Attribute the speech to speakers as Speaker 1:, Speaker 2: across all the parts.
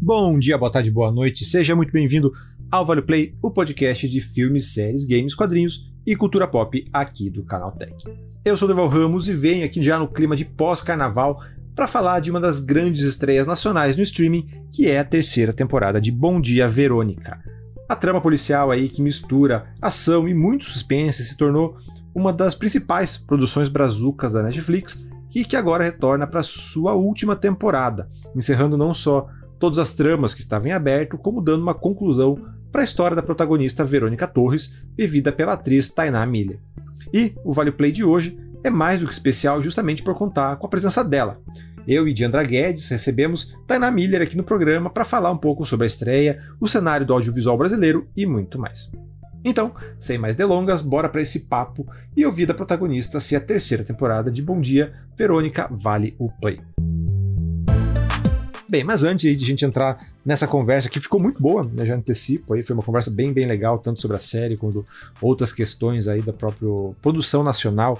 Speaker 1: Bom dia, boa tarde, boa noite, seja muito bem-vindo ao Vale Play, o podcast de filmes, séries, games, quadrinhos e cultura pop aqui do Canal Tech. Eu sou o Deval Ramos e venho aqui já no clima de pós-carnaval para falar de uma das grandes estreias nacionais no streaming, que é a terceira temporada de Bom Dia Verônica. A trama policial aí que mistura ação e muito suspense se tornou uma das principais produções brazucas da Netflix e que agora retorna para sua última temporada, encerrando não só todas as tramas que estavam em aberto, como dando uma conclusão para a história da protagonista Verônica Torres, vivida pela atriz Tainá Miller. E o Vale Play de hoje é mais do que especial justamente por contar com a presença dela. Eu e Diandra Guedes recebemos Tainá Miller aqui no programa para falar um pouco sobre a estreia, o cenário do audiovisual brasileiro e muito mais. Então, sem mais delongas, bora para esse papo e ouvir da protagonista se a terceira temporada de Bom Dia, Verônica vale o play. Bem, mas antes de a gente entrar nessa conversa que ficou muito boa, né, já antecipo aí, foi uma conversa bem bem legal, tanto sobre a série quanto outras questões aí da própria produção nacional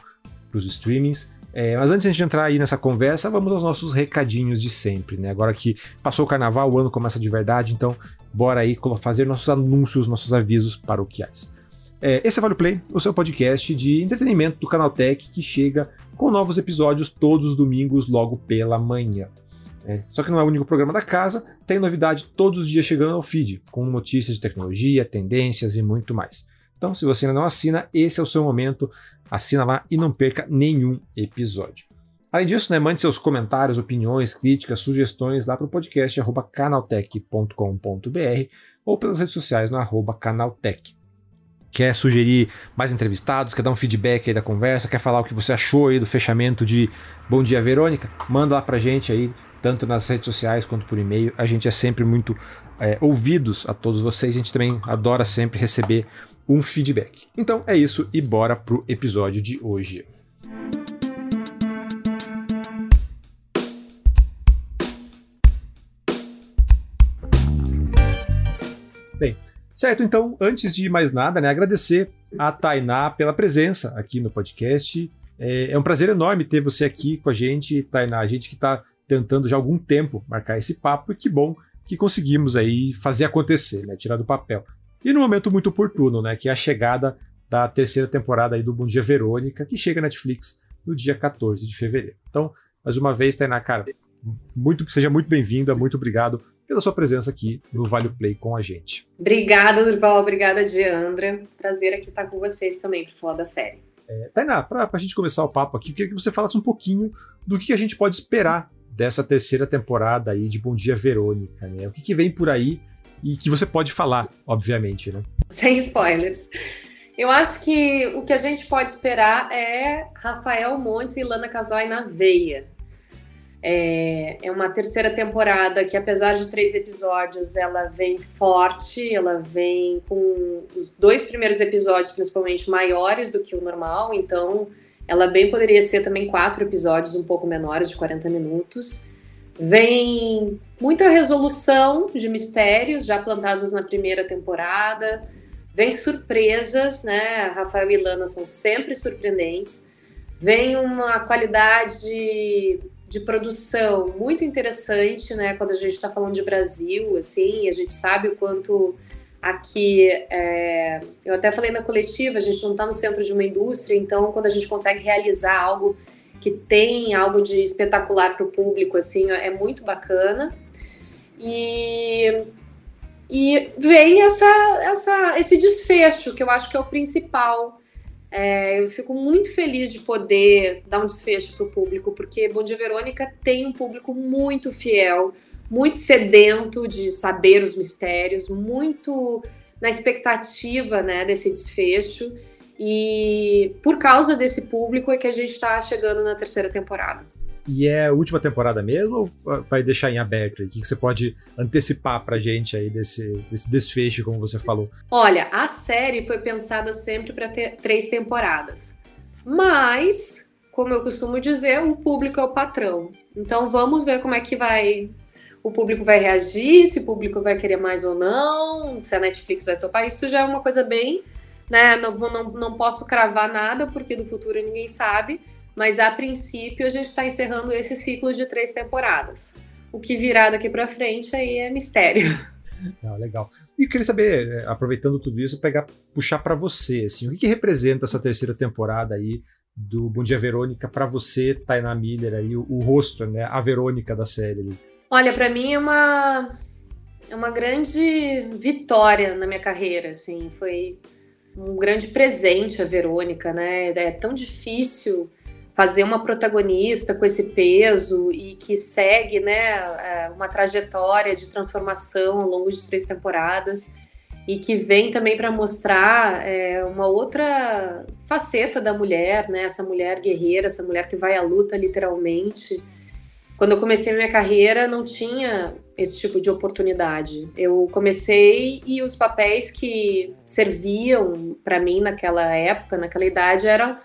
Speaker 1: para os streamings. É, mas antes de a gente entrar aí nessa conversa, vamos aos nossos recadinhos de sempre, né? Agora que passou o carnaval, o ano começa de verdade, então bora aí fazer nossos anúncios, nossos avisos paroquiais. É, esse é Vale Play, o seu podcast de entretenimento do Canal Tech que chega com novos episódios todos os domingos logo pela manhã. É, só que não é o único programa da casa, tem novidade todos os dias chegando ao feed, com notícias de tecnologia, tendências e muito mais. Então, se você ainda não assina, esse é o seu momento. Assina lá e não perca nenhum episódio. Além disso, né, mande seus comentários, opiniões, críticas, sugestões lá para o podcast canaltech.com.br ou pelas redes sociais no arroba canaltech. Quer sugerir mais entrevistados, quer dar um feedback aí da conversa, quer falar o que você achou aí do fechamento de Bom Dia Verônica? Manda lá pra gente aí, tanto nas redes sociais quanto por e-mail. A gente é sempre muito é, ouvidos a todos vocês. A gente também adora sempre receber um feedback. Então é isso e bora pro episódio de hoje. Bem, certo, então, antes de mais nada, né, agradecer a Tainá pela presença aqui no podcast. É, é um prazer enorme ter você aqui com a gente, Tainá. A gente que está tentando já há algum tempo marcar esse papo e que bom que conseguimos aí fazer acontecer, né, tirar do papel. E no momento muito oportuno, né, que é a chegada da terceira temporada aí do Bom Dia Verônica, que chega na Netflix no dia 14 de fevereiro. Então, mais uma vez, Tainá, cara, muito, seja muito bem-vinda, muito obrigado pela sua presença aqui no Vale Play com a gente.
Speaker 2: Obrigada, Durval. Obrigada, Diandra. Prazer aqui estar com vocês também para falar da série.
Speaker 1: É, Tainá, para a gente começar o papo aqui, eu queria que você falasse um pouquinho do que a gente pode esperar dessa terceira temporada aí de Bom Dia Verônica, né? O que, que vem por aí e que você pode falar, obviamente, né?
Speaker 2: Sem spoilers. Eu acho que o que a gente pode esperar é Rafael Montes e Lana Casoy na veia. É, é uma terceira temporada que, apesar de três episódios, ela vem forte, ela vem com os dois primeiros episódios, principalmente, maiores do que o normal, então ela bem poderia ser também quatro episódios um pouco menores, de 40 minutos. Vem muita resolução de mistérios já plantados na primeira temporada. Vem surpresas, né? Rafael e Lana são sempre surpreendentes. Vem uma qualidade de produção muito interessante, né? Quando a gente está falando de Brasil, assim, a gente sabe o quanto aqui. É... Eu até falei na coletiva, a gente não está no centro de uma indústria, então quando a gente consegue realizar algo que tem algo de espetacular para o público, assim, é muito bacana. E, e vem essa, essa, esse desfecho, que eu acho que é o principal é, eu fico muito feliz de poder dar um desfecho para o público, porque Bom Dia Verônica tem um público muito fiel, muito sedento de saber os mistérios, muito na expectativa né, desse desfecho. E por causa desse público é que a gente está chegando na terceira temporada.
Speaker 1: E é a última temporada mesmo ou vai deixar em aberto? O que você pode antecipar pra gente aí desse, desse desfecho, como você falou?
Speaker 2: Olha, a série foi pensada sempre para ter três temporadas. Mas, como eu costumo dizer, o público é o patrão. Então vamos ver como é que vai. O público vai reagir, se o público vai querer mais ou não, se a Netflix vai topar. Isso já é uma coisa bem. Né? Não, não, não posso cravar nada, porque do futuro ninguém sabe mas a princípio a gente está encerrando esse ciclo de três temporadas. o que virá daqui para frente aí é mistério.
Speaker 1: Ah, legal. E eu queria saber, é, aproveitando tudo isso, pegar, puxar para você, assim, o que, que, representa essa terceira temporada aí do Bom Dia Verônica para você, Tainá Miller aí, o, o, rosto, né, a Verônica da série? Ali.
Speaker 2: Olha, para mim é uma é uma grande vitória na minha carreira, assim, foi um grande presente a Verônica, né? É tão difícil fazer uma protagonista com esse peso e que segue né, é, uma trajetória de transformação ao longo de três temporadas e que vem também para mostrar é, uma outra faceta da mulher, né? Essa mulher guerreira, essa mulher que vai à luta literalmente. Quando eu comecei minha carreira, não tinha esse tipo de oportunidade. Eu comecei e os papéis que serviam para mim naquela época, naquela idade, eram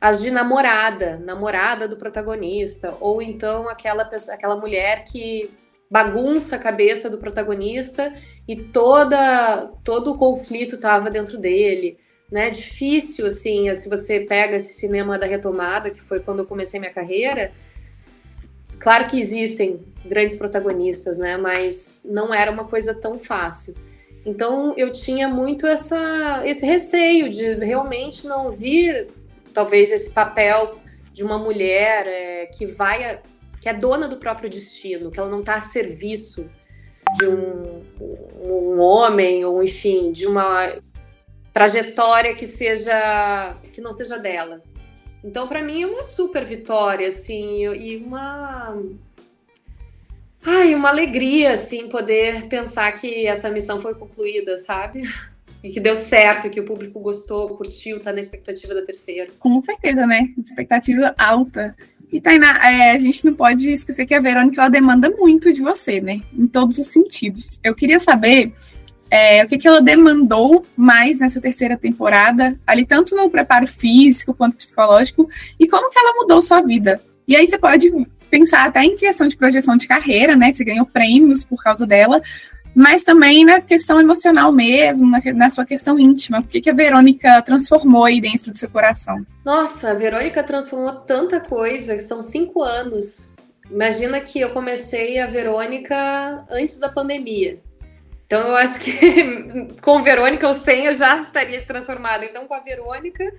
Speaker 2: as de namorada, namorada do protagonista, ou então aquela pessoa, aquela mulher que bagunça a cabeça do protagonista e toda todo o conflito estava dentro dele, né? Difícil assim, se você pega esse cinema da retomada, que foi quando eu comecei minha carreira, claro que existem grandes protagonistas, né? Mas não era uma coisa tão fácil. Então eu tinha muito essa, esse receio de realmente não vir talvez esse papel de uma mulher é, que vai, que é dona do próprio destino, que ela não está a serviço de um, um homem ou enfim de uma trajetória que seja que não seja dela. Então para mim é uma super vitória assim e uma ai uma alegria assim poder pensar que essa missão foi concluída, sabe? e que deu certo, que o público gostou, curtiu, tá na expectativa da terceira.
Speaker 3: Com certeza, né? Expectativa alta. E Tainá, é, a gente não pode esquecer que a Verônica ela demanda muito de você, né? Em todos os sentidos. Eu queria saber é, o que, que ela demandou mais nessa terceira temporada, ali tanto no preparo físico quanto psicológico, e como que ela mudou sua vida. E aí você pode pensar até em questão de projeção de carreira, né? Você ganhou prêmios por causa dela, mas também na questão emocional mesmo, na, na sua questão íntima. O que, que a Verônica transformou aí dentro do seu coração?
Speaker 2: Nossa, a Verônica transformou tanta coisa, são cinco anos. Imagina que eu comecei a Verônica antes da pandemia. Então eu acho que com Verônica ou sem eu já estaria transformada. Então com a Verônica,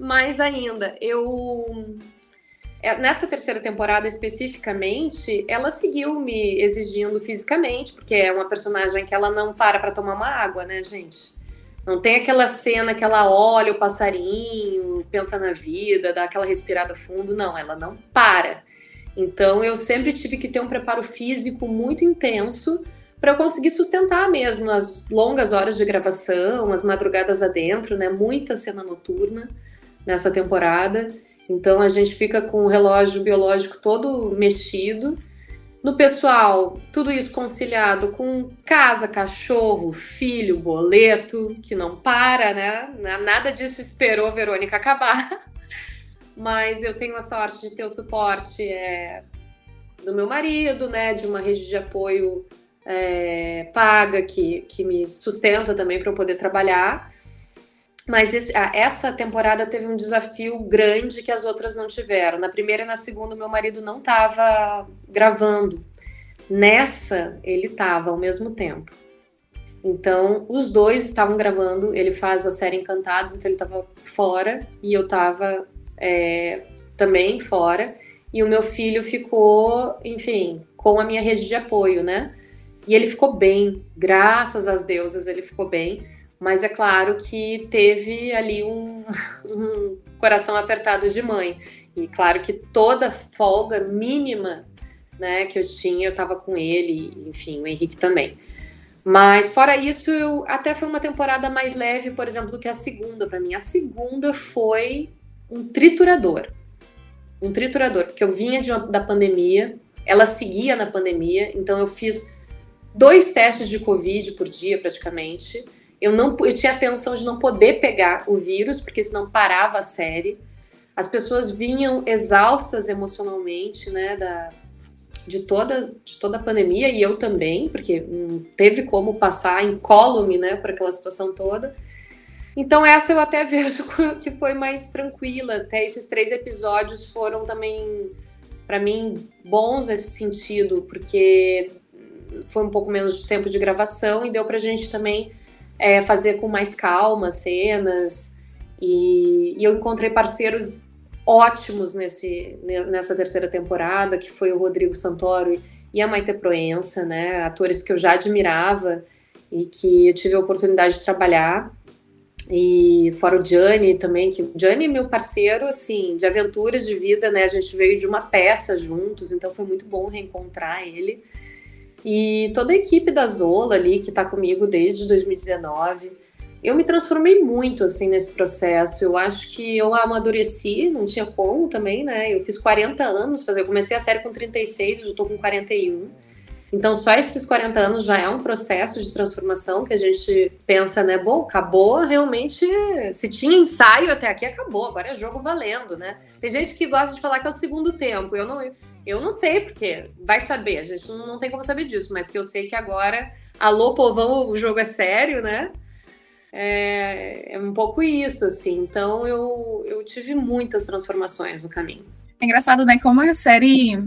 Speaker 2: mais ainda. Eu é, nessa terceira temporada especificamente, ela seguiu me exigindo fisicamente, porque é uma personagem que ela não para para tomar uma água, né, gente? Não tem aquela cena que ela olha o passarinho, pensa na vida, dá aquela respirada fundo. Não, ela não para. Então eu sempre tive que ter um preparo físico muito intenso para eu conseguir sustentar mesmo as longas horas de gravação, as madrugadas adentro, né? Muita cena noturna nessa temporada. Então a gente fica com o relógio biológico todo mexido. No pessoal, tudo isso conciliado com casa, cachorro, filho, boleto, que não para, né? Nada disso esperou a Verônica acabar. Mas eu tenho a sorte de ter o suporte é, do meu marido, né? De uma rede de apoio é, paga que, que me sustenta também para eu poder trabalhar. Mas esse, essa temporada teve um desafio grande que as outras não tiveram. Na primeira e na segunda, meu marido não estava gravando. Nessa, ele estava ao mesmo tempo. Então, os dois estavam gravando. Ele faz a série Encantados, então ele estava fora e eu estava é, também fora. E o meu filho ficou, enfim, com a minha rede de apoio, né? E ele ficou bem, graças às deusas, ele ficou bem mas é claro que teve ali um, um coração apertado de mãe. E claro que toda folga mínima né, que eu tinha, eu estava com ele, enfim, o Henrique também. Mas fora isso, eu, até foi uma temporada mais leve, por exemplo, do que a segunda para mim. A segunda foi um triturador. Um triturador, porque eu vinha uma, da pandemia, ela seguia na pandemia, então eu fiz dois testes de Covid por dia praticamente. Eu não eu tinha a tensão de não poder pegar o vírus, porque senão parava a série. As pessoas vinham exaustas emocionalmente, né, da, de toda de toda a pandemia e eu também, porque não teve como passar incólume, né, por aquela situação toda. Então essa eu até vejo que foi mais tranquila. Até esses três episódios foram também para mim, bons nesse sentido, porque foi um pouco menos de tempo de gravação e deu pra gente também é, fazer com mais calma cenas. E, e, eu encontrei parceiros ótimos nesse, nessa terceira temporada, que foi o Rodrigo Santoro e a Maite Proença, né? Atores que eu já admirava e que eu tive a oportunidade de trabalhar. E fora o Gianni também, que o Gianni é meu parceiro, assim, de aventuras de vida, né? A gente veio de uma peça juntos, então foi muito bom reencontrar ele. E toda a equipe da Zola ali, que está comigo desde 2019, eu me transformei muito, assim, nesse processo. Eu acho que eu amadureci, não tinha como também, né? Eu fiz 40 anos, eu comecei a série com 36, eu já tô com 41. Então, só esses 40 anos já é um processo de transformação que a gente pensa, né? Bom, acabou realmente. Se tinha ensaio até aqui, acabou. Agora é jogo valendo, né? Tem gente que gosta de falar que é o segundo tempo. Eu não, eu não sei, porque vai saber. A gente não, tem como saber disso, mas que eu sei que agora, alô, povão, o jogo é sério, né? É, é um pouco isso, assim. Então, eu, eu tive muitas transformações no caminho.
Speaker 3: É engraçado, né? Como a série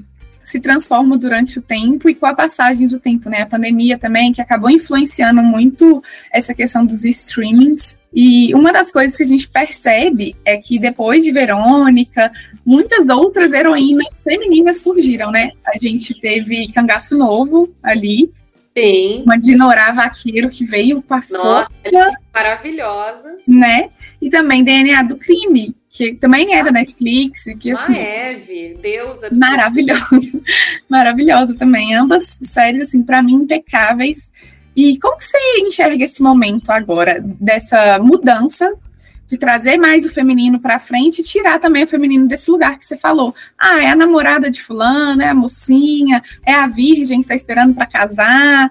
Speaker 3: se transformam durante o tempo e com a passagem do tempo, né? A pandemia também, que acabou influenciando muito essa questão dos streamings. E uma das coisas que a gente percebe é que depois de Verônica, muitas outras heroínas femininas surgiram, né? A gente teve Cangaço Novo ali.
Speaker 2: Sim.
Speaker 3: Uma Dinorá Vaqueiro que veio com a
Speaker 2: Nossa,
Speaker 3: força.
Speaker 2: É maravilhosa.
Speaker 3: Né? E também DNA do Crime, que também é da Netflix. Que,
Speaker 2: assim, Maeve, deusa.
Speaker 3: Maravilhosa. Maravilhosa também. Ambas séries, assim, para mim, impecáveis. E como que você enxerga esse momento agora, dessa mudança de trazer mais o feminino para frente e tirar também o feminino desse lugar que você falou. Ah, é a namorada de fulano, é a mocinha, é a virgem que está esperando para casar.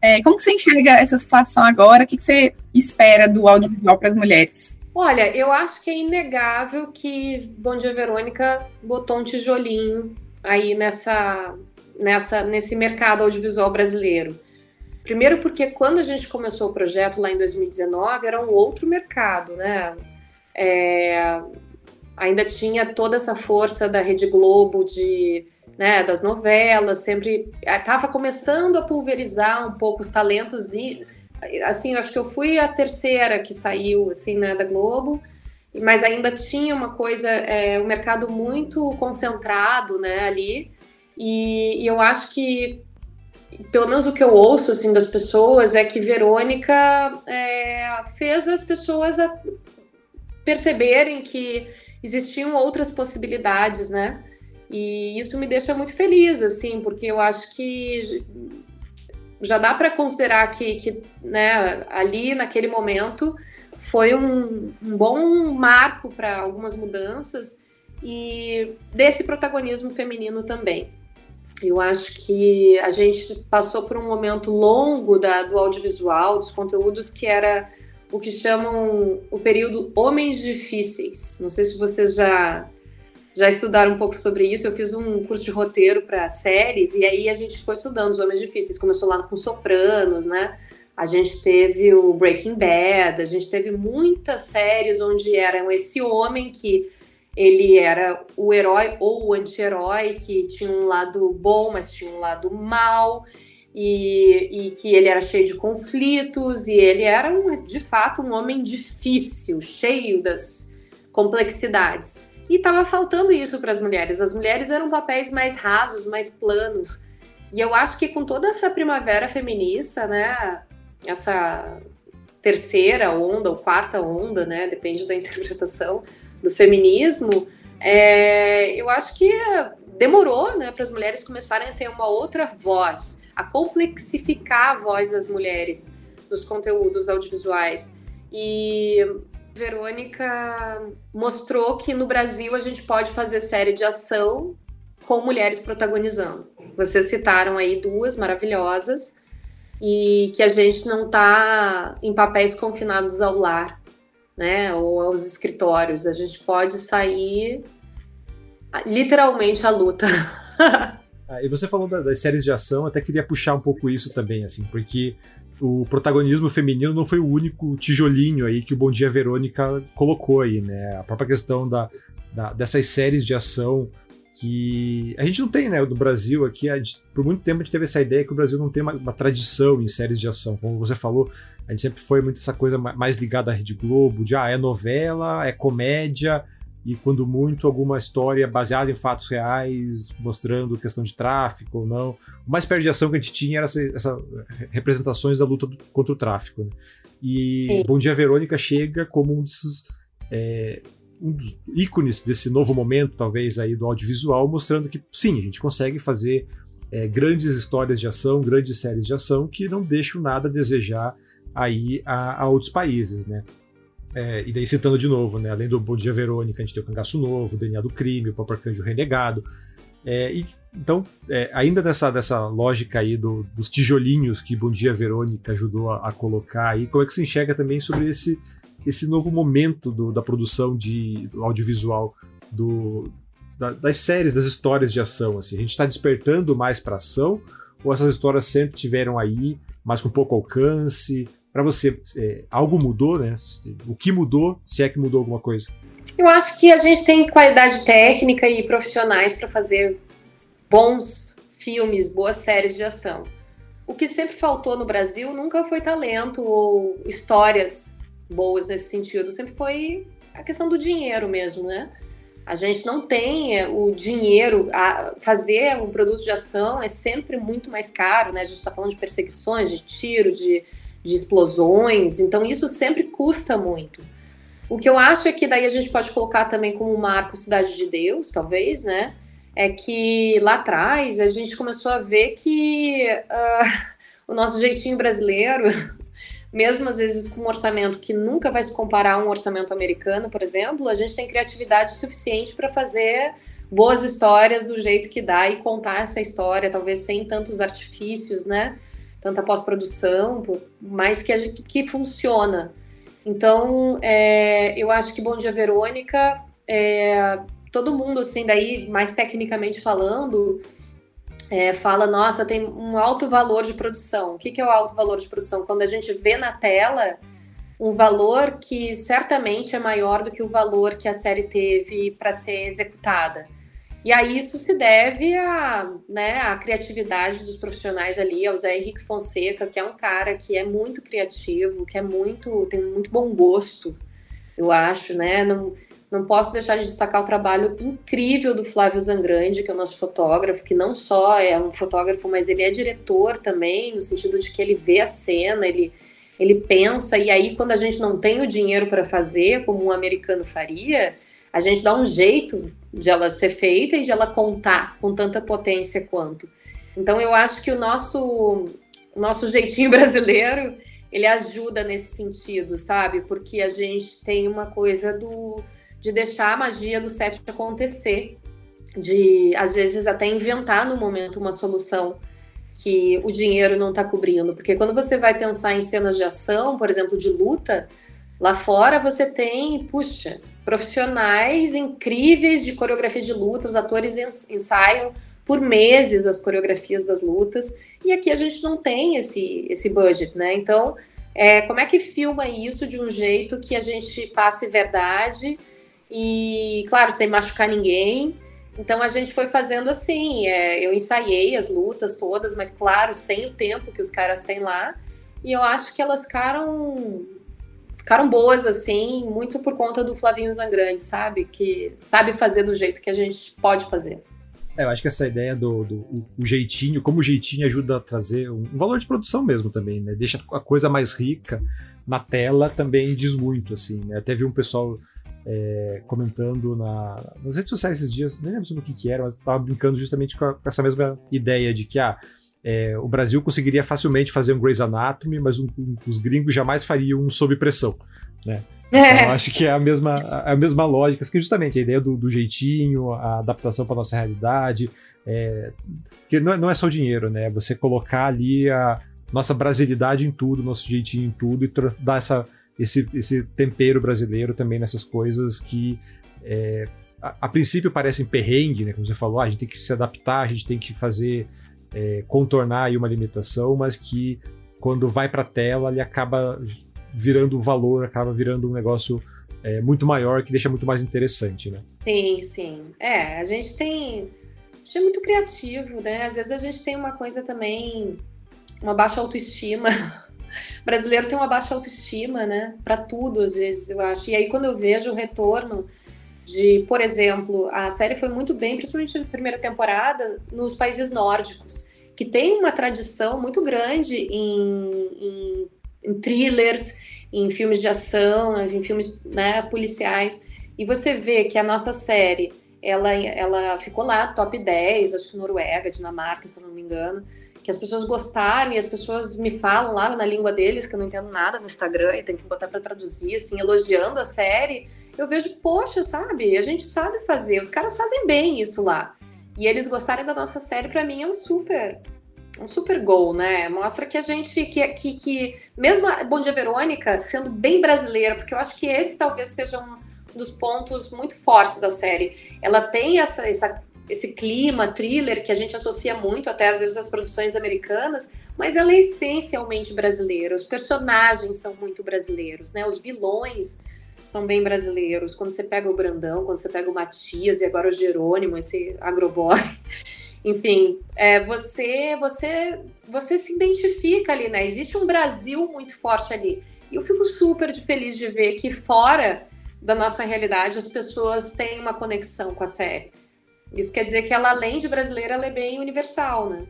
Speaker 3: É, como que você enxerga essa situação agora? O que, que você espera do audiovisual para as mulheres?
Speaker 2: Olha, eu acho que é inegável que Bom Dia Verônica botou um tijolinho aí nessa, nessa, nesse mercado audiovisual brasileiro. Primeiro porque quando a gente começou o projeto lá em 2019 era um outro mercado, né? É, ainda tinha toda essa força da Rede Globo de né, das novelas, sempre estava começando a pulverizar um pouco os talentos e assim, acho que eu fui a terceira que saiu, assim, né, da Globo, mas ainda tinha uma coisa, é, um mercado muito concentrado, né, ali, e, e, eu acho que, pelo menos o que eu ouço, assim, das pessoas é que Verônica é, fez as pessoas perceberem que existiam outras possibilidades, né, e isso me deixa muito feliz, assim, porque eu acho que já dá para considerar que, que né, ali naquele momento foi um, um bom marco para algumas mudanças e desse protagonismo feminino também. Eu acho que a gente passou por um momento longo da, do audiovisual, dos conteúdos, que era o que chamam o período homens difíceis. Não sei se vocês já já estudaram um pouco sobre isso. Eu fiz um curso de roteiro para séries e aí a gente ficou estudando os homens difíceis. Começou lá com Sopranos, né? A gente teve o Breaking Bad, a gente teve muitas séries onde era esse homem que ele era o herói ou o anti-herói, que tinha um lado bom, mas tinha um lado mal, e, e, que ele era cheio de conflitos, e ele era, um, de fato, um homem difícil, cheio das complexidades. E estava faltando isso para as mulheres. As mulheres eram papéis mais rasos, mais planos. E eu acho que com toda essa primavera feminista, né, essa terceira onda ou quarta onda, né, depende da interpretação do feminismo, é, eu acho que demorou, né, para as mulheres começarem a ter uma outra voz, a complexificar a voz das mulheres nos conteúdos audiovisuais. E Verônica mostrou que no Brasil a gente pode fazer série de ação com mulheres protagonizando. Vocês citaram aí duas maravilhosas e que a gente não está em papéis confinados ao lar, né, ou aos escritórios. A gente pode sair literalmente à luta.
Speaker 1: ah, e você falou das séries de ação, até queria puxar um pouco isso também, assim, porque o protagonismo feminino não foi o único tijolinho aí que o Bom Dia Verônica colocou aí, né? A própria questão da, da dessas séries de ação que a gente não tem, né, no Brasil aqui, gente, por muito tempo a gente teve essa ideia que o Brasil não tem uma, uma, tradição em séries de ação, como você falou, a gente sempre foi muito essa coisa mais ligada à Rede Globo, de ah, é novela, é comédia, e quando muito alguma história baseada em fatos reais, mostrando questão de tráfico ou não. O mais perto de ação que a gente tinha era essas essa representações da luta do, contra o tráfico. Né? E Sim. Bom Dia Verônica chega como um desses é, um dos ícones desse novo momento, talvez, aí do audiovisual, mostrando que sim, a gente consegue fazer é, grandes histórias de ação, grandes séries de ação que não deixam nada a desejar aí a, a outros países, né? É, e daí citando de novo, né? Além do Bom Dia Verônica, a gente tem o Cangaço Novo, o DNA do Crime, o Papa Arcanjo Renegado. É, e, então, é, ainda nessa, dessa lógica aí do, dos tijolinhos que Bom Dia Verônica ajudou a, a, colocar aí, como é que se enxerga também sobre esse, esse novo momento do, da produção de do audiovisual do, da, das séries, das histórias de ação? Assim? A gente está despertando mais para ação ou essas histórias sempre tiveram aí, mas com pouco alcance? Para você, é, algo mudou, né? O que mudou, se é que mudou alguma coisa?
Speaker 2: Eu acho que a gente tem qualidade técnica e profissionais para fazer bons filmes, boas séries de ação. O que sempre faltou no Brasil nunca foi talento ou histórias boas nesse sentido, sempre foi a questão do dinheiro mesmo, né? A gente não tem é, o dinheiro, a fazer um produto de ação é sempre muito mais caro, né? A gente está falando de perseguições, de tiro, de de explosões, então isso sempre custa muito. O que eu acho é que daí a gente pode colocar também como marco Cidade de Deus, talvez, né? É que lá atrás a gente começou a ver que uh, o nosso jeitinho brasileiro, mesmo às vezes com um orçamento que nunca vai se comparar a um orçamento americano, por exemplo, a gente tem criatividade suficiente para fazer boas histórias do jeito que dá e contar essa história, talvez sem tantos artifícios, né? Tanta pós-produção, mas que, que funciona. Então, é, eu acho que Bom Dia Verônica, é, todo mundo, assim, daí, mais tecnicamente falando, é, fala, nossa, tem um alto valor de produção. O que, que é o alto valor de produção? Quando a gente vê na tela um valor que certamente é maior do que o valor que a série teve para ser executada. E aí isso se deve à, né, à criatividade dos profissionais ali, ao Zé Henrique Fonseca, que é um cara que é muito criativo, que é muito, tem muito bom gosto, eu acho, né? Não, não posso deixar de destacar o trabalho incrível do Flávio Zangrande, que é o nosso fotógrafo, que não só é um fotógrafo, mas ele é diretor também, no sentido de que ele vê a cena, ele, ele pensa, e aí quando a gente não tem o dinheiro para fazer, como um americano faria, a gente dá um jeito de ela ser feita e de ela contar com tanta potência quanto. Então eu acho que o nosso nosso jeitinho brasileiro ele ajuda nesse sentido, sabe? Porque a gente tem uma coisa do de deixar a magia do set acontecer, de às vezes até inventar no momento uma solução que o dinheiro não está cobrindo, porque quando você vai pensar em cenas de ação, por exemplo, de luta, lá fora você tem, puxa, profissionais incríveis de coreografia de luta, os atores ensaiam por meses as coreografias das lutas, e aqui a gente não tem esse, esse budget, né? Então, é, como é que filma isso de um jeito que a gente passe verdade e, claro, sem machucar ninguém? Então a gente foi fazendo assim, é, eu ensaiei as lutas todas, mas claro, sem o tempo que os caras têm lá, e eu acho que elas ficaram ficaram boas, assim, muito por conta do Flavinho Zangrande, sabe? Que sabe fazer do jeito que a gente pode fazer.
Speaker 1: É, eu acho que essa ideia do, do o, o jeitinho, como o jeitinho ajuda a trazer um, um, valor de produção mesmo também, né? Deixa a coisa mais rica na tela também diz muito, assim, né? Até vi um pessoal é, comentando na, nas redes sociais esses dias, nem lembro sobre o que, que era, mas tava brincando justamente com, a, com essa mesma ideia de que, ah, é, o Brasil conseguiria facilmente fazer um Grey's Anatomy, mas um, um, os gringos jamais fariam um sob pressão, né? É. Então, acho que é a mesma, a mesma lógica, que justamente a ideia do, do jeitinho, a adaptação para nossa realidade, é, que não é, não é só o dinheiro, né? Você colocar ali a nossa brasilidade em tudo, nosso jeitinho em tudo e dar essa, esse, esse tempero brasileiro também nessas coisas que é, a, a, princípio parecem perrengue, né? Como você falou, ah, a gente tem que se adaptar, a gente tem que fazer é, contornar aí uma limitação, mas que quando vai para a tela ele acaba virando valor, acaba virando um negócio é, muito maior que deixa muito mais interessante, né?
Speaker 2: Sim, sim. É, a gente tem. A gente é muito criativo, né? Às vezes a gente tem uma coisa também, uma baixa autoestima. O brasileiro tem uma baixa autoestima, né? Para tudo, às vezes, eu acho. E aí, quando eu vejo o retorno de, por exemplo, a série foi muito bem, principalmente na primeira temporada, nos países nórdicos, que tem uma tradição muito grande em, em, em thrillers, em filmes de ação, em filmes né, policiais. E você vê que a nossa série, ela, ela ficou lá, top 10, acho que Noruega, Dinamarca, se eu não me engano, que as pessoas gostaram e as pessoas me falam lá na língua deles, que eu não entendo nada no Instagram e tem que botar para traduzir, assim, elogiando a série. Eu vejo, poxa, sabe, a gente sabe fazer, os caras fazem bem isso lá. E eles gostarem da nossa série, para mim, é um super um super gol, né? Mostra que a gente, que, que, que mesmo a Bom Dia Verônica, sendo bem brasileira, porque eu acho que esse talvez seja um dos pontos muito fortes da série. Ela tem essa, essa esse clima thriller que a gente associa muito até às vezes às produções americanas, mas ela é essencialmente brasileira. Os personagens são muito brasileiros, né? Os vilões são bem brasileiros. Quando você pega o Brandão, quando você pega o Matias e agora o Jerônimo, esse agroboy, enfim, é, você, você, você se identifica ali, né? Existe um Brasil muito forte ali. E eu fico super feliz de ver que fora da nossa realidade as pessoas têm uma conexão com a série. Isso quer dizer que ela, além de brasileira, ela é bem universal, né?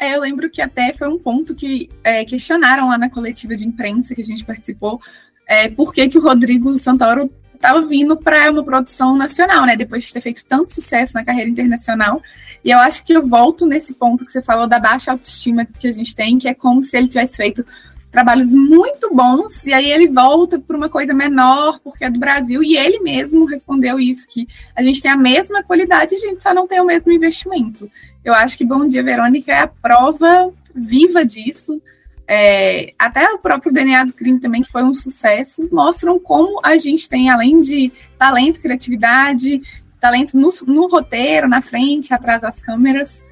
Speaker 3: É, eu lembro que até foi um ponto que é, questionaram lá na coletiva de imprensa que a gente participou, é, por que, que o Rodrigo Santoro estava vindo para uma produção nacional, né? Depois de ter feito tanto sucesso na carreira internacional. E eu acho que eu volto nesse ponto que você falou da baixa autoestima que a gente tem, que é como se ele tivesse feito trabalhos muito bons, e aí ele volta para uma coisa menor, porque é do Brasil, e ele mesmo respondeu isso, que a gente tem a mesma qualidade, a gente só não tem o mesmo investimento. Eu acho que Bom Dia Verônica é a prova viva disso, é, até o próprio DNA do crime também, que foi um sucesso, mostram como a gente tem, além de talento, criatividade, talento no, no, roteiro, na frente, atrás das câmeras.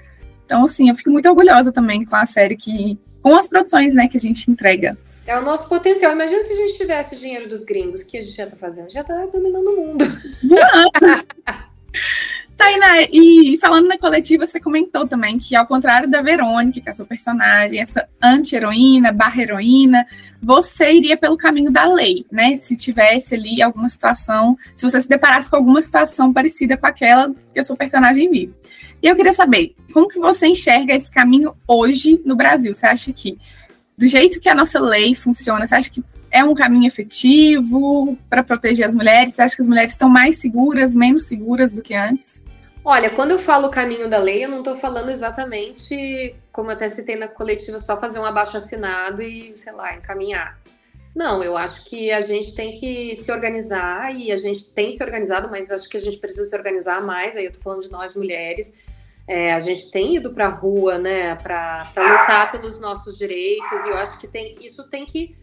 Speaker 3: Então, assim, eu fico muito orgulhosa também com a série que. com as produções né, que a gente entrega.
Speaker 2: É o nosso potencial. Imagina se a gente tivesse o dinheiro dos gringos, o que a gente já tá fazendo? Já tá dominando o mundo.
Speaker 3: Tainá, e falando na coletiva, você comentou também que, ao contrário da Verônica, que é a sua personagem, essa anti-heroína, barra heroína, você iria pelo caminho da lei, né? Se tivesse ali alguma situação, se você se deparasse com alguma situação parecida com aquela que a sua personagem vive. E eu queria saber, como que você enxerga esse caminho hoje no Brasil? Você acha que, do jeito que a nossa lei funciona, você acha que é um caminho efetivo para proteger as mulheres? Você acha que as mulheres estão mais seguras, menos seguras do que antes?
Speaker 2: Olha, quando eu falo caminho da lei, eu não estou falando exatamente, como até citei na coletiva, só fazer um abaixo assinado e, sei lá, encaminhar. Não, eu acho que a gente tem que se organizar e a gente tem se organizado, mas acho que a gente precisa se organizar mais. Aí eu tô falando de nós mulheres. É, a gente tem ido para a rua, né, para lutar pelos nossos direitos e eu acho que tem, isso tem que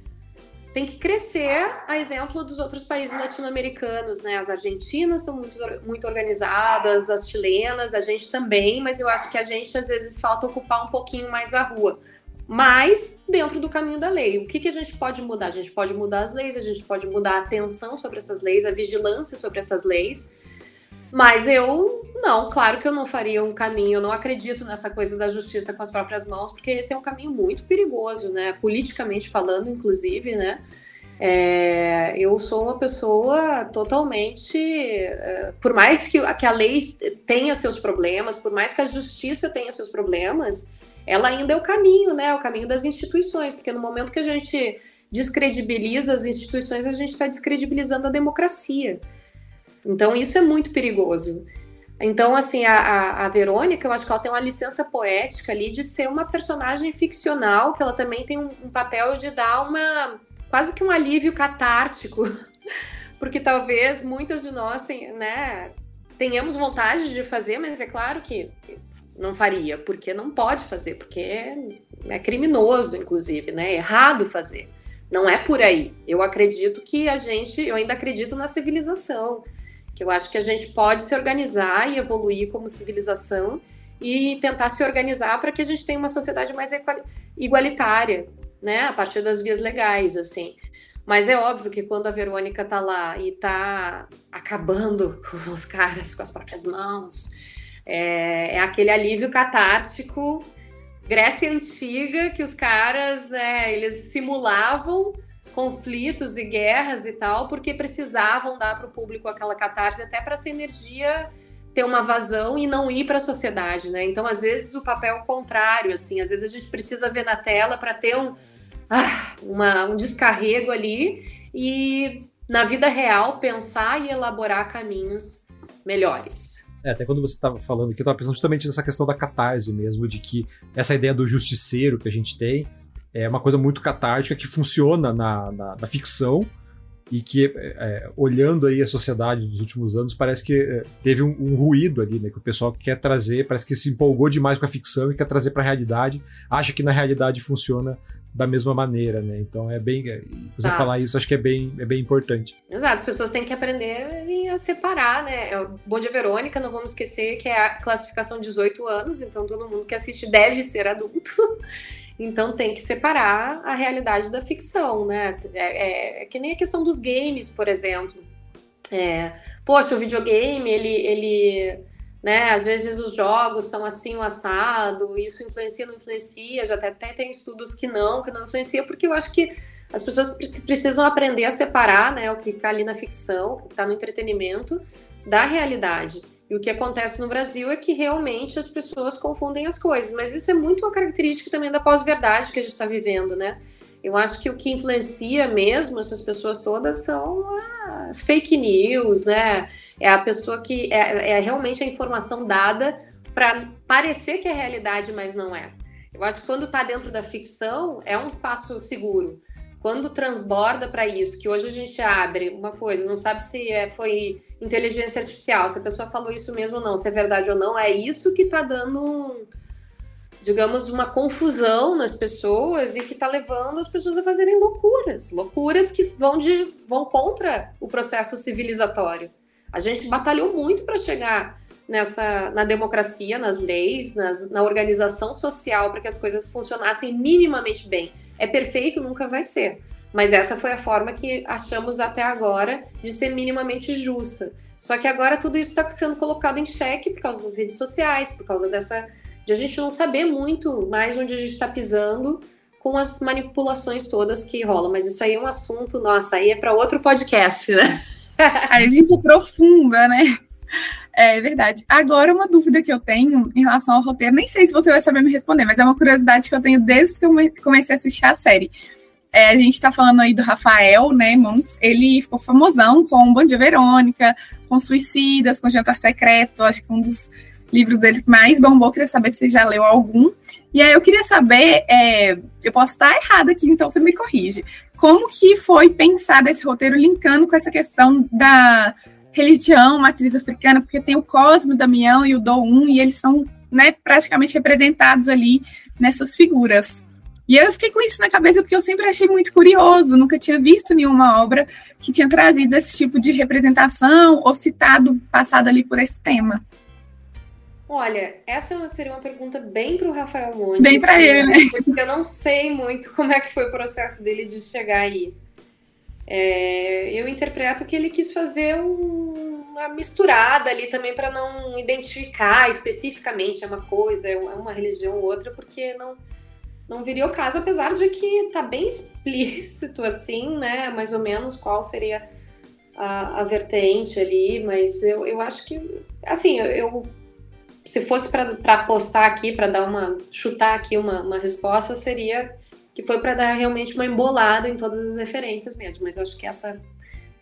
Speaker 2: tem que crescer a exemplo dos outros países latino-americanos, né? As argentinas são muito, muito organizadas, as chilenas, a gente também, mas eu acho que a gente às vezes falta ocupar um pouquinho mais a rua. Mas dentro do caminho da lei. O que, que a gente pode mudar? A gente pode mudar as leis, a gente pode mudar a atenção sobre essas leis, a vigilância sobre essas leis. Mas eu, não, claro que eu não faria um caminho, eu não acredito nessa coisa da justiça com as próprias mãos, porque esse é um caminho muito perigoso, né? Politicamente falando, inclusive, né? É, eu sou uma pessoa totalmente. É, por mais que, que a lei tenha seus problemas, por mais que a justiça tenha seus problemas, ela ainda é o caminho, né? É o caminho das instituições, porque no momento que a gente descredibiliza as instituições, a gente está descredibilizando a democracia. Então isso é muito perigoso. Então, assim, a, a, Verônica, eu acho que ela tem uma licença poética ali de ser uma personagem ficcional, que ela também tem um, um papel de dar uma quase que um alívio catártico, porque talvez muitas de nós, assim, né, tenhamos vontade de fazer, mas é claro que não faria, porque não pode fazer, porque é, é criminoso, inclusive, né, é errado fazer. Não é por aí. Eu acredito que a gente, eu ainda acredito na civilização que eu acho que a gente pode se organizar e evoluir como civilização e tentar se organizar para que a gente tenha uma sociedade mais igualitária, né, a partir das vias legais, assim. Mas é óbvio que quando a Verônica tá lá e tá acabando com os caras com as próprias mãos, é, é aquele alívio catártico Grécia Antiga, que os caras, né, eles simulavam conflitos e guerras e tal, porque precisavam dar para o público aquela catarse até para essa energia ter uma vazão e não ir para a sociedade, né? Então, às vezes o papel é o contrário, assim, às vezes a gente precisa ver na tela para ter um, ah, uma, um descarrego ali e na vida real pensar e elaborar caminhos melhores.
Speaker 1: É, até quando você estava falando aqui, eu estava pensando justamente nessa questão da catarse mesmo, de que essa ideia do justiceiro que a gente tem é uma coisa muito catártica que funciona na, na, na ficção e que, é, é olhando aí a sociedade dos últimos anos, parece que é, teve um, um, ruído ali, né? Que o pessoal quer trazer, parece que se empolgou demais com a ficção e quer trazer para a realidade, acha que na realidade funciona da mesma maneira, né? Então é bem. É, você falar isso, acho que é bem, é bem importante.
Speaker 2: Exato, as pessoas têm que aprender a separar, né? Bom Dia Verônica, não vamos esquecer que é a classificação 18 anos, então todo mundo que assiste deve ser adulto. Então tem que separar a realidade da ficção, né? É, é, é que nem a questão dos games, por exemplo. É, poxa, o videogame, ele, ele né? Às vezes os jogos são assim, o assado, isso influencia, não influencia, já até, até tem estudos que não, que não influencia, porque eu acho que as pessoas precisam aprender a separar, né, o que está ali na ficção, o que está no entretenimento, da realidade. E o que acontece no Brasil é que realmente as pessoas confundem as coisas, mas isso é muito uma característica também da pós-verdade que a gente está vivendo, né? Eu acho que o que influencia mesmo essas pessoas todas são as fake news, né? É a pessoa que é, é realmente a informação dada para parecer que é realidade, mas não é. Eu acho que quando está dentro da ficção é um espaço seguro. Quando transborda para isso, que hoje a gente abre uma coisa, não sabe se é, foi inteligência artificial, se a pessoa falou isso mesmo ou não, se é verdade ou não, é isso que está dando digamos, uma confusão nas pessoas e que está levando as pessoas a fazerem loucuras, loucuras que vão, de, vão contra o processo civilizatório. A gente batalhou muito para chegar nessa na democracia, nas leis, nas, na organização social para que as coisas funcionassem minimamente bem. É perfeito, nunca vai ser. Mas essa foi a forma que achamos até agora de ser minimamente justa. Só que agora tudo isso está sendo colocado em xeque por causa das redes sociais, por causa dessa de a gente não saber muito mais onde a gente está pisando com as manipulações todas que rolam. Mas isso aí é um assunto, nossa, aí é para outro podcast, né?
Speaker 3: a gente aprofunda, né? É verdade. Agora, uma dúvida que eu tenho em relação ao roteiro, nem sei se você vai saber me responder, mas é uma curiosidade que eu tenho desde que eu comecei a assistir a série. É, a gente está falando aí do Rafael, né, Montes, ele ficou famosão com Bom Dia Verônica, com Suicidas, com Jantar Secreto, acho que um dos livros dele mais bombou, queria saber se você já leu algum. E aí eu queria saber, é, eu posso estar errada aqui, então você me corrige. Como que foi pensado esse roteiro linkando com essa questão da religião, matriz africana, porque tem o Cosme, o Damião e o Doum, e eles são né, praticamente representados ali nessas figuras. E eu fiquei com isso na cabeça porque eu sempre achei muito curioso, nunca tinha visto nenhuma obra que tinha trazido esse tipo de representação ou citado, passado ali por esse tema.
Speaker 2: Olha, essa seria uma pergunta bem para o Rafael Monte.
Speaker 3: Bem para ele, né?
Speaker 2: Porque eu não sei muito como é que foi o processo dele de chegar aí. É, eu interpreto que ele quis fazer um, uma misturada ali também para não identificar especificamente uma coisa, é uma religião ou outra, porque não, não viria o caso, apesar de que tá bem explícito assim, né? Mais ou menos qual seria a, a vertente ali, mas eu, eu acho que, assim, eu, eu se fosse para apostar aqui, para dar uma. chutar aqui uma, uma resposta, seria que foi para dar realmente uma embolada em todas as referências mesmo. Mas eu acho que essa,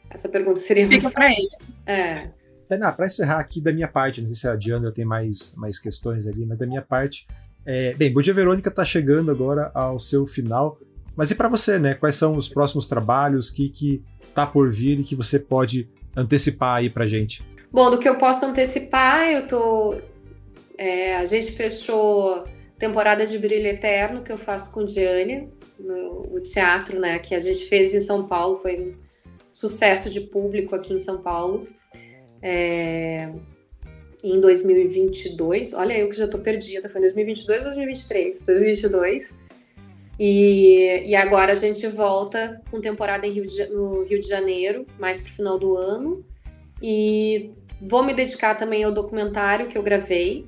Speaker 2: essa pergunta seria
Speaker 3: Fica mais. para ele.
Speaker 2: É.
Speaker 1: Tainá, para encerrar aqui da minha parte, não sei se a Diana tem mais, mais questões ali, mas da minha parte. É, bem, Bom Dia Verônica está chegando agora ao seu final. Mas e para você, né? Quais são os próximos trabalhos? O que, que tá por vir e que você pode antecipar aí pra gente?
Speaker 2: Bom, do que eu posso antecipar, eu tô é, a gente fechou temporada de Brilho Eterno, que eu faço com Diane, no, o teatro, né, que a gente fez em São Paulo, foi um sucesso de público aqui em São Paulo. É, em 2022, olha eu que já tô perdida, foi em 2022 ou 2023? 2022. E, e agora a gente volta com temporada em Rio de, no Rio de Janeiro, mais pro final do ano. E vou me dedicar também ao documentário que eu gravei.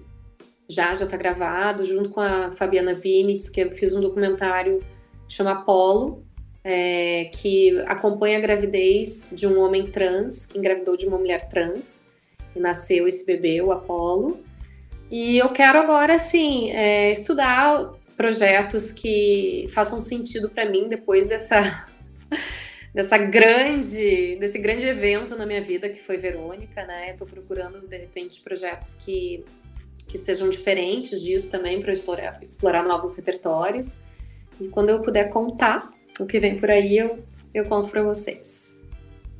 Speaker 2: Já, já tá gravado, junto com a Fabiana Vinitz, que eu fiz um documentário que chama Apolo, é, que acompanha a gravidez de um homem trans, que engravidou de uma mulher trans, e nasceu esse bebê, o Apolo. E eu quero agora, assim, é, estudar projetos que façam sentido para mim depois dessa dessa grande desse grande evento na minha vida que foi Verônica, né? Estou procurando de repente projetos que que sejam diferentes disso também para explorar explorar novos repertórios. E quando eu puder contar o que vem por aí, eu eu conto para vocês.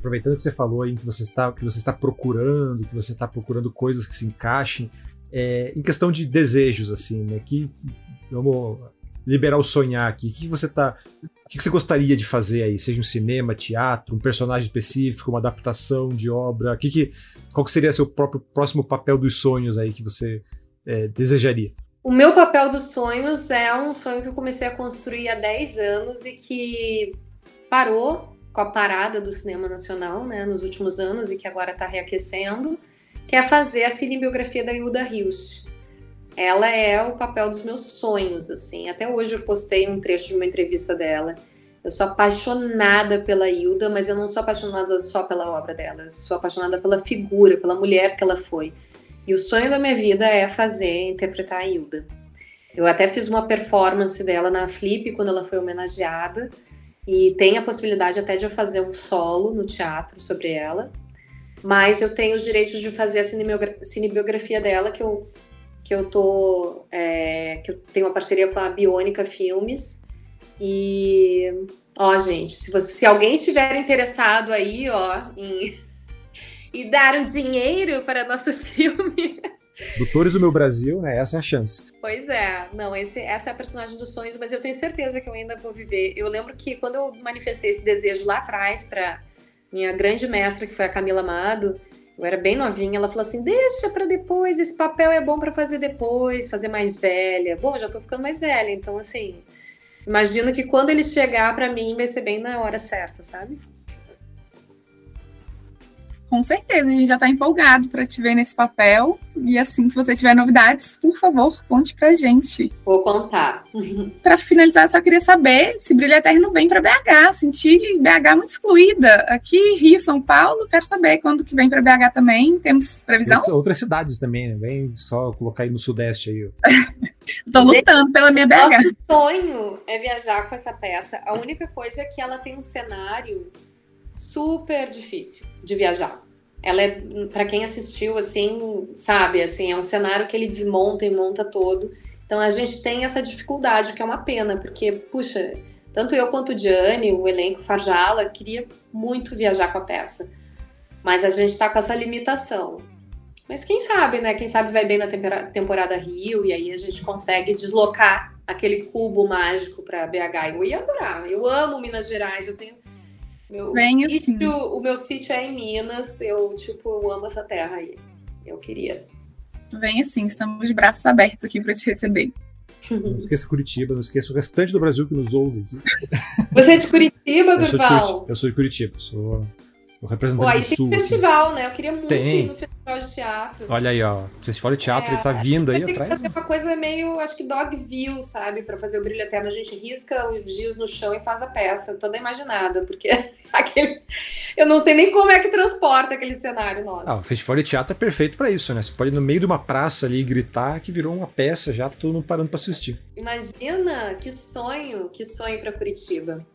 Speaker 1: Aproveitando que você falou aí que você está que você está procurando, que você está procurando coisas que se encaixem é, em questão de desejos assim, né? Que vamos liberar o sonhar aqui. O que você tá. O que você gostaria de fazer aí? Seja um cinema, teatro, um personagem específico, uma adaptação de obra? Que que, qual que seria seu próprio próximo papel dos sonhos aí que você é, desejaria?
Speaker 2: O meu papel dos sonhos é um sonho que eu comecei a construir há 10 anos e que parou com a parada do cinema nacional, né, nos últimos anos e que agora está reaquecendo, que é fazer a cinebiografia da Hilda Hilst ela é o papel dos meus sonhos, assim. Até hoje eu postei um trecho de uma entrevista dela. Eu sou apaixonada pela Hilda, mas eu não sou apaixonada só pela obra dela. Eu sou apaixonada pela figura, pela mulher que ela foi. E o sonho da minha vida é fazer, interpretar a Hilda. Eu até fiz uma performance dela na Flip quando ela foi homenageada. E tem a possibilidade até de eu fazer um solo no teatro sobre ela. Mas eu tenho os direitos de fazer a cinebiografia dela, que eu que eu tô é, que eu tenho uma parceria com a Biônica Filmes e ó gente se você se alguém estiver interessado aí ó em e dar um dinheiro para nosso filme
Speaker 1: Doutores do meu Brasil, né? Essa é a chance.
Speaker 2: Pois é, não, esse, essa é a personagem dos sonhos, mas eu tenho certeza que eu ainda vou viver. Eu lembro que quando eu manifestei esse desejo lá atrás para minha grande mestra, que foi a Camila Amado, eu era bem novinha, ela falou assim: deixa para depois, esse papel é bom para fazer depois, fazer mais velha. Bom, já tô ficando mais velha, então assim, imagino que quando ele chegar para mim vai ser bem na hora certa, sabe?
Speaker 3: Com certeza, a gente já está empolgado para te ver nesse papel. E assim que você tiver novidades, por favor, conte pra gente.
Speaker 2: Vou contar.
Speaker 3: para finalizar, só queria saber se Brilho Eterno vem para BH. Senti BH muito excluída. Aqui, Rio, São Paulo, quero saber quando que vem para BH também. Temos previsão?
Speaker 1: Outras, outras cidades também, né? Vem só colocar aí no Sudeste aí.
Speaker 3: Tô lutando pela minha BH.
Speaker 2: Nosso sonho é viajar com essa peça. A única coisa é que ela tem um cenário super difícil de viajar. Ela é, para quem assistiu, assim, sabe, assim, é um cenário que ele desmonta e monta todo. Então a gente tem essa dificuldade, que é uma pena, porque, puxa, tanto eu quanto o Diane, o elenco Farjala, queria muito viajar com a peça. Mas a gente está com essa limitação. Mas quem sabe, né? Quem sabe vai bem na temporada Rio e aí a gente consegue deslocar aquele cubo mágico para BH. Eu ia adorar. Eu amo Minas Gerais. Eu tenho meu Bem sítio, assim. O meu sítio é em Minas. Eu, tipo, eu amo essa terra aí. Eu queria.
Speaker 3: Vem assim, estamos de braços abertos aqui para te receber.
Speaker 1: Não esqueça Curitiba, não esqueça o restante do Brasil que nos ouve.
Speaker 2: Você é de Curitiba, Durval?
Speaker 1: Eu sou de Curitiba, sou o representante
Speaker 2: Pô, aí
Speaker 1: do
Speaker 2: tem
Speaker 1: Sul.
Speaker 2: festival, assim. né? Eu queria muito tem. ir no festival de teatro.
Speaker 1: Olha aí, ó. O festival de teatro é, ele tá vindo aí
Speaker 2: tem
Speaker 1: atrás.
Speaker 2: Tem que fazer uma coisa meio, acho que dog view, sabe? Pra fazer o brilho eterno. A gente risca os dias no chão e faz a peça. Toda imaginada, porque aquele... eu não sei nem como é que transporta aquele cenário nosso.
Speaker 1: Ah, o festival de teatro é perfeito para isso, né? Você pode ir no meio de uma praça ali gritar que virou uma peça já, tá todo mundo parando pra assistir.
Speaker 2: Imagina que sonho, que sonho para Curitiba.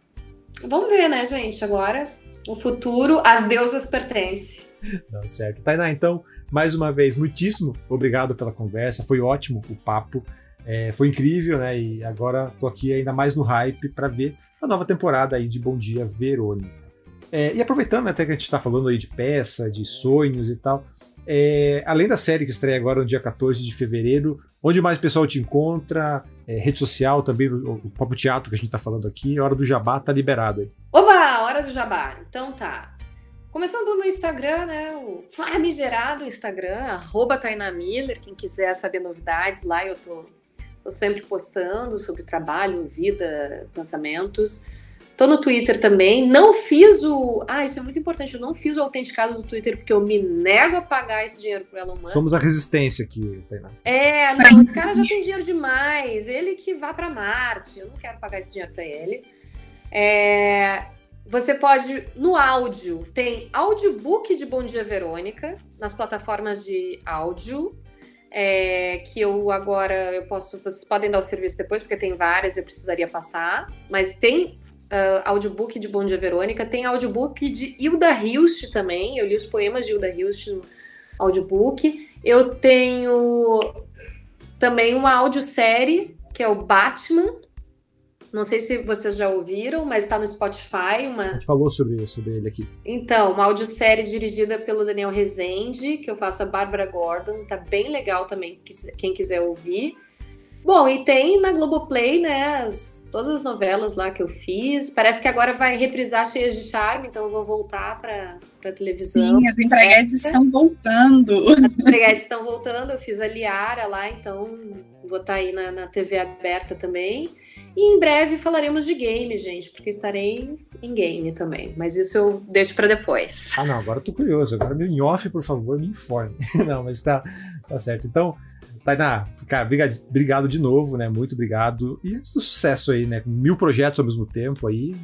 Speaker 2: Vamos ver, né, gente? Agora o futuro às deusas pertence.
Speaker 1: Não, certo. Tainá, então, mais uma vez, muitíssimo obrigado pela conversa. Foi ótimo o papo. É, foi incrível, né? E agora tô aqui ainda mais no hype para ver a nova temporada aí de Bom Dia Verônica. É, e aproveitando até que a gente está falando aí de peça, de sonhos e tal, é, além da série que estreia agora no dia 14 de fevereiro, onde mais o pessoal te encontra? É, rede social também, o, o próprio teatro que a gente está falando aqui, a hora do jabá tá liberado aí.
Speaker 2: Oba, hora do jabá. Então tá. Começando pelo meu Instagram, né? O famigerado Instagram, arroba Taina Miller. Quem quiser saber novidades, lá eu tô, tô sempre postando sobre trabalho, vida, pensamentos. Tô no Twitter também. Não fiz o. Ah, isso é muito importante. Eu não fiz o autenticado do Twitter porque eu me nego a pagar esse dinheiro pro Elon Musk.
Speaker 1: Somos a resistência aqui, Tainá.
Speaker 2: É, não, esse cara já tem dinheiro demais. Ele que vá para Marte. Eu não quero pagar esse dinheiro para ele. É, você pode, no áudio, tem audiobook de Bom Dia Verônica, nas plataformas de áudio. É, que eu agora eu posso. Vocês podem dar o serviço depois, porque tem várias, eu precisaria passar. Mas tem uh, audiobook de Bom Dia Verônica, tem audiobook de Hilda Hilst também. Eu li os poemas de Hilda Hilst no audiobook. Eu tenho também uma audiosérie, que é o Batman. Não sei se vocês já ouviram, mas está no Spotify. Uma...
Speaker 1: A gente falou sobre, sobre ele aqui.
Speaker 2: Então, uma audiosérie dirigida pelo Daniel Rezende, que eu faço a Bárbara Gordon. Tá bem legal também, quem quiser ouvir. Bom, e tem na Globoplay, né, as, todas as novelas lá que eu fiz. Parece que agora vai reprisar Cheias de Charme, então eu vou voltar para para televisão.
Speaker 3: Sim, as empregadas é. estão voltando.
Speaker 2: As empregadas estão voltando, eu fiz a Liara lá, então vou estar tá aí na, na TV aberta também. E em breve falaremos de game, gente, porque estarei em game também. Mas isso eu deixo para depois.
Speaker 1: Ah, não, agora eu tô curioso. Agora em off, por favor, me informe. não, mas tá, tá certo. Então, Tainá, cara, obrigado, obrigado de novo, né? Muito obrigado. E sucesso aí, né? Mil projetos ao mesmo tempo aí.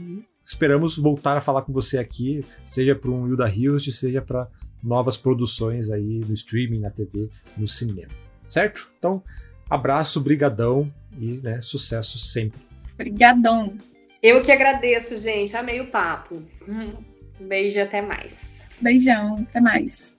Speaker 1: esperamos voltar a falar com você aqui, seja para um Hilda Hilst, seja para novas produções aí no streaming, na TV, no cinema. Certo? Então, abraço, brigadão e né, sucesso sempre.
Speaker 3: Obrigadão.
Speaker 2: Eu que agradeço, gente. Amei o papo. beijo e até mais.
Speaker 3: Beijão, até mais.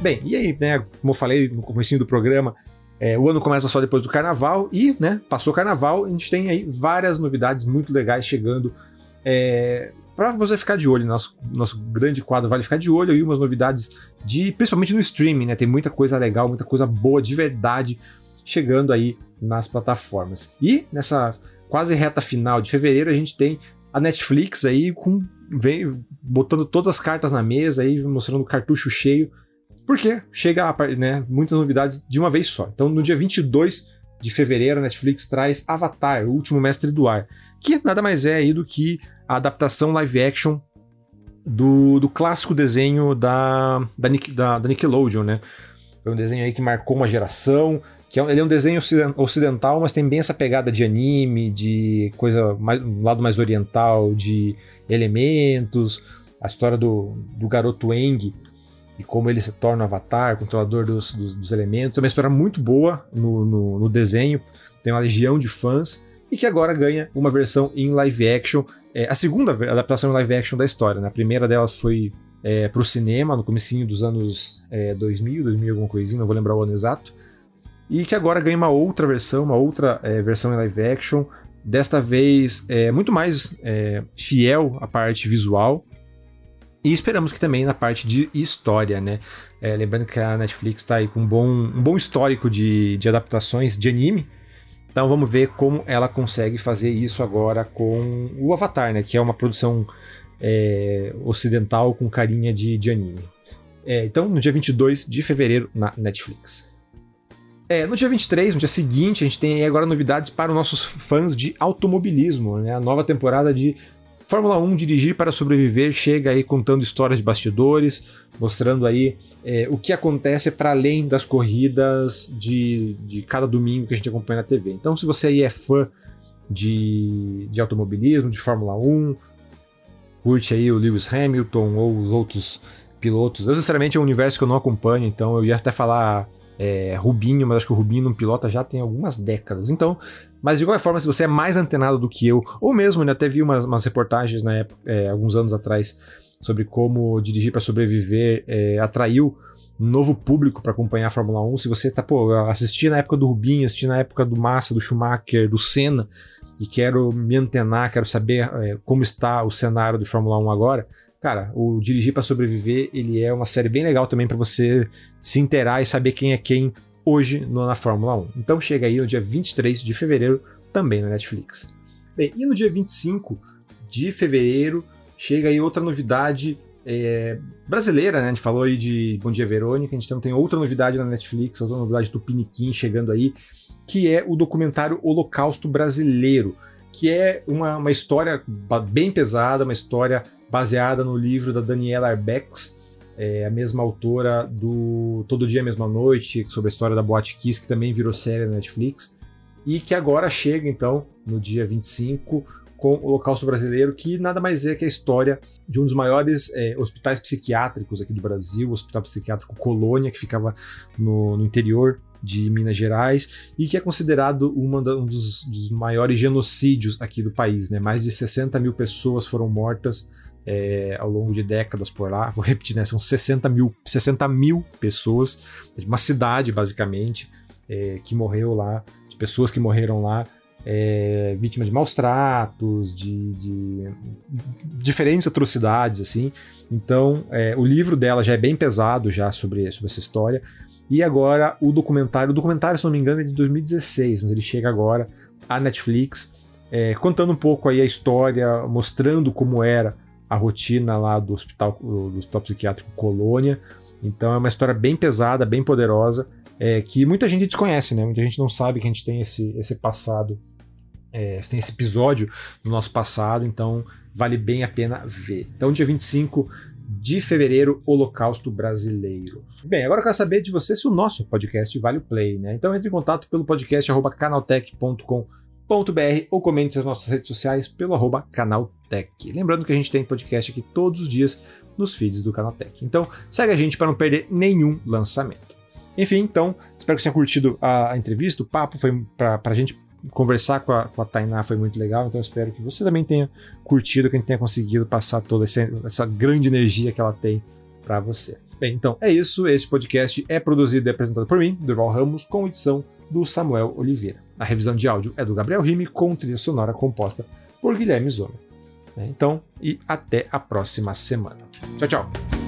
Speaker 1: Bem, e aí, né, como eu falei no começo do programa, é, o ano começa só depois do carnaval e, né, passou o carnaval, a gente tem aí várias novidades muito legais chegando é, para você ficar de olho. Nosso, nosso grande quadro vale ficar de olho aí, umas novidades de, principalmente no streaming, né? Tem muita coisa legal, muita coisa boa de verdade chegando aí nas plataformas. E nessa quase reta final de fevereiro a gente tem a Netflix aí com vem botando todas as cartas na mesa aí, mostrando o cartucho cheio porque chega a, né, muitas novidades de uma vez só. Então, no dia 22 de fevereiro, a Netflix traz Avatar, o último mestre do ar, que nada mais é aí do que a adaptação live action do, do clássico desenho da, da, da, da Nickelodeon, né? Foi um desenho aí que marcou uma geração, que é, ele é um desenho ocidental, mas tem bem essa pegada de anime, de coisa mais, um lado mais oriental, de elementos, a história do, do garoto Eng, e como ele se torna o avatar, controlador dos, dos, dos elementos. É uma história muito boa no, no, no, desenho, tem uma legião de fãs, e que agora ganha uma versão em live action. É, a segunda adaptação em live action da história. Né? A primeira delas foi é, para o cinema, no comecinho dos anos é, 2000, 2000 alguma coisinha, não vou lembrar o ano exato. E que agora ganha uma outra versão, uma outra é, versão em live action, desta vez é muito mais é, fiel à parte visual, e esperamos que também na parte de história, né? É, lembrando que a Netflix está aí com um bom, um bom histórico de, de adaptações de anime. Então vamos ver como ela consegue fazer isso agora com o Avatar, né? Que é uma produção é, ocidental com carinha de, de anime. É, então, no dia 22 de fevereiro, na Netflix. É, no dia 23, no dia seguinte, a gente tem agora novidades para os nossos fãs de automobilismo, né? A nova temporada de Fórmula 1 Dirigir para Sobreviver chega aí contando histórias de bastidores, mostrando aí é, o que acontece para além das corridas de, de cada domingo que a gente acompanha na TV. Então, se você aí é fã de, de automobilismo, de Fórmula 1, curte aí o Lewis Hamilton ou os outros pilotos. Eu, sinceramente, é um universo que eu não acompanho, então eu ia até falar é, Rubinho, mas acho que o Rubinho não pilota já tem algumas décadas. Então, mas de qualquer forma, se você é mais antenado do que eu, ou mesmo, né, até vi umas, umas reportagens na época, é, alguns anos atrás, sobre como dirigir para sobreviver é, atraiu novo público para acompanhar a Fórmula 1. Se você tá, pô, assistia na época do Rubinho, assistia na época do Massa, do Schumacher, do Senna, e quero me antenar, quero saber é, como está o cenário de Fórmula 1 agora, cara, o Dirigir para Sobreviver, ele é uma série bem legal também para você se inteirar e saber quem é quem hoje na Fórmula 1. Então chega aí no dia 23 de fevereiro, também na Netflix. Bem, e no dia 25 de fevereiro chega aí outra novidade é, brasileira, né? A gente falou aí de Bom Dia Verônica, a gente tem outra novidade na Netflix, outra novidade do Piniquim chegando aí, que é o documentário Holocausto Brasileiro, que é uma, uma história bem pesada, uma história baseada no livro da Daniela Arbex, é, a mesma autora do Todo Dia Mesma Noite, sobre a história da Boate Kiss, que também virou série na Netflix, e que agora chega então no dia 25 com o Holocausto Brasileiro, que nada mais é que a história de um dos maiores é, hospitais psiquiátricos aqui do Brasil, o Hospital Psiquiátrico Colônia, que ficava no, no interior de Minas Gerais e que é considerado da, um dos, dos, maiores genocídios aqui do país. Né? Mais de 60 mil pessoas foram mortas é, ao longo de décadas por lá. Vou repetir, né? são 60 mil, 60 mil pessoas, uma cidade basicamente, é, que morreu lá, de pessoas que morreram lá é, vítimas de maus tratos, de, de, diferentes atrocidades, assim. Então, é, o livro dela já é bem pesado já sobre, sobre essa história. E agora o documentário, o documentário, se não me engano, é de 2016, mas ele chega agora à Netflix, é, contando um pouco aí a história, mostrando como era a rotina lá do hospital, do hospital psiquiátrico Colônia. Então é uma história bem pesada, bem poderosa, é, que muita gente desconhece, né? Muita gente não sabe que a gente tem esse, esse passado é, tem esse episódio do nosso passado, então vale bem a pena ver. Então, dia 25 de fevereiro, Holocausto Brasileiro. Bem, agora eu quero saber de você se o nosso podcast vale o play, né? Então entre em contato pelo podcast canaltech.com.br ou comente nas nossas redes sociais pelo arroba canaltech. Lembrando que a gente tem podcast aqui todos os dias nos feeds do Canaltech. Então segue a gente para não perder nenhum lançamento. Enfim, então, espero que você tenha curtido a, a entrevista, o papo foi para a gente conversar com a, com a Tainá foi muito legal, então espero que você também tenha curtido, que a gente tenha conseguido passar toda essa, essa grande energia que ela tem para você. Bem, então é isso. Esse podcast é produzido e apresentado por mim, Durval Ramos, com edição do Samuel Oliveira. A revisão de áudio é do Gabriel Rime, com trilha sonora composta por Guilherme Zona. Então, e até a próxima semana. Tchau, tchau!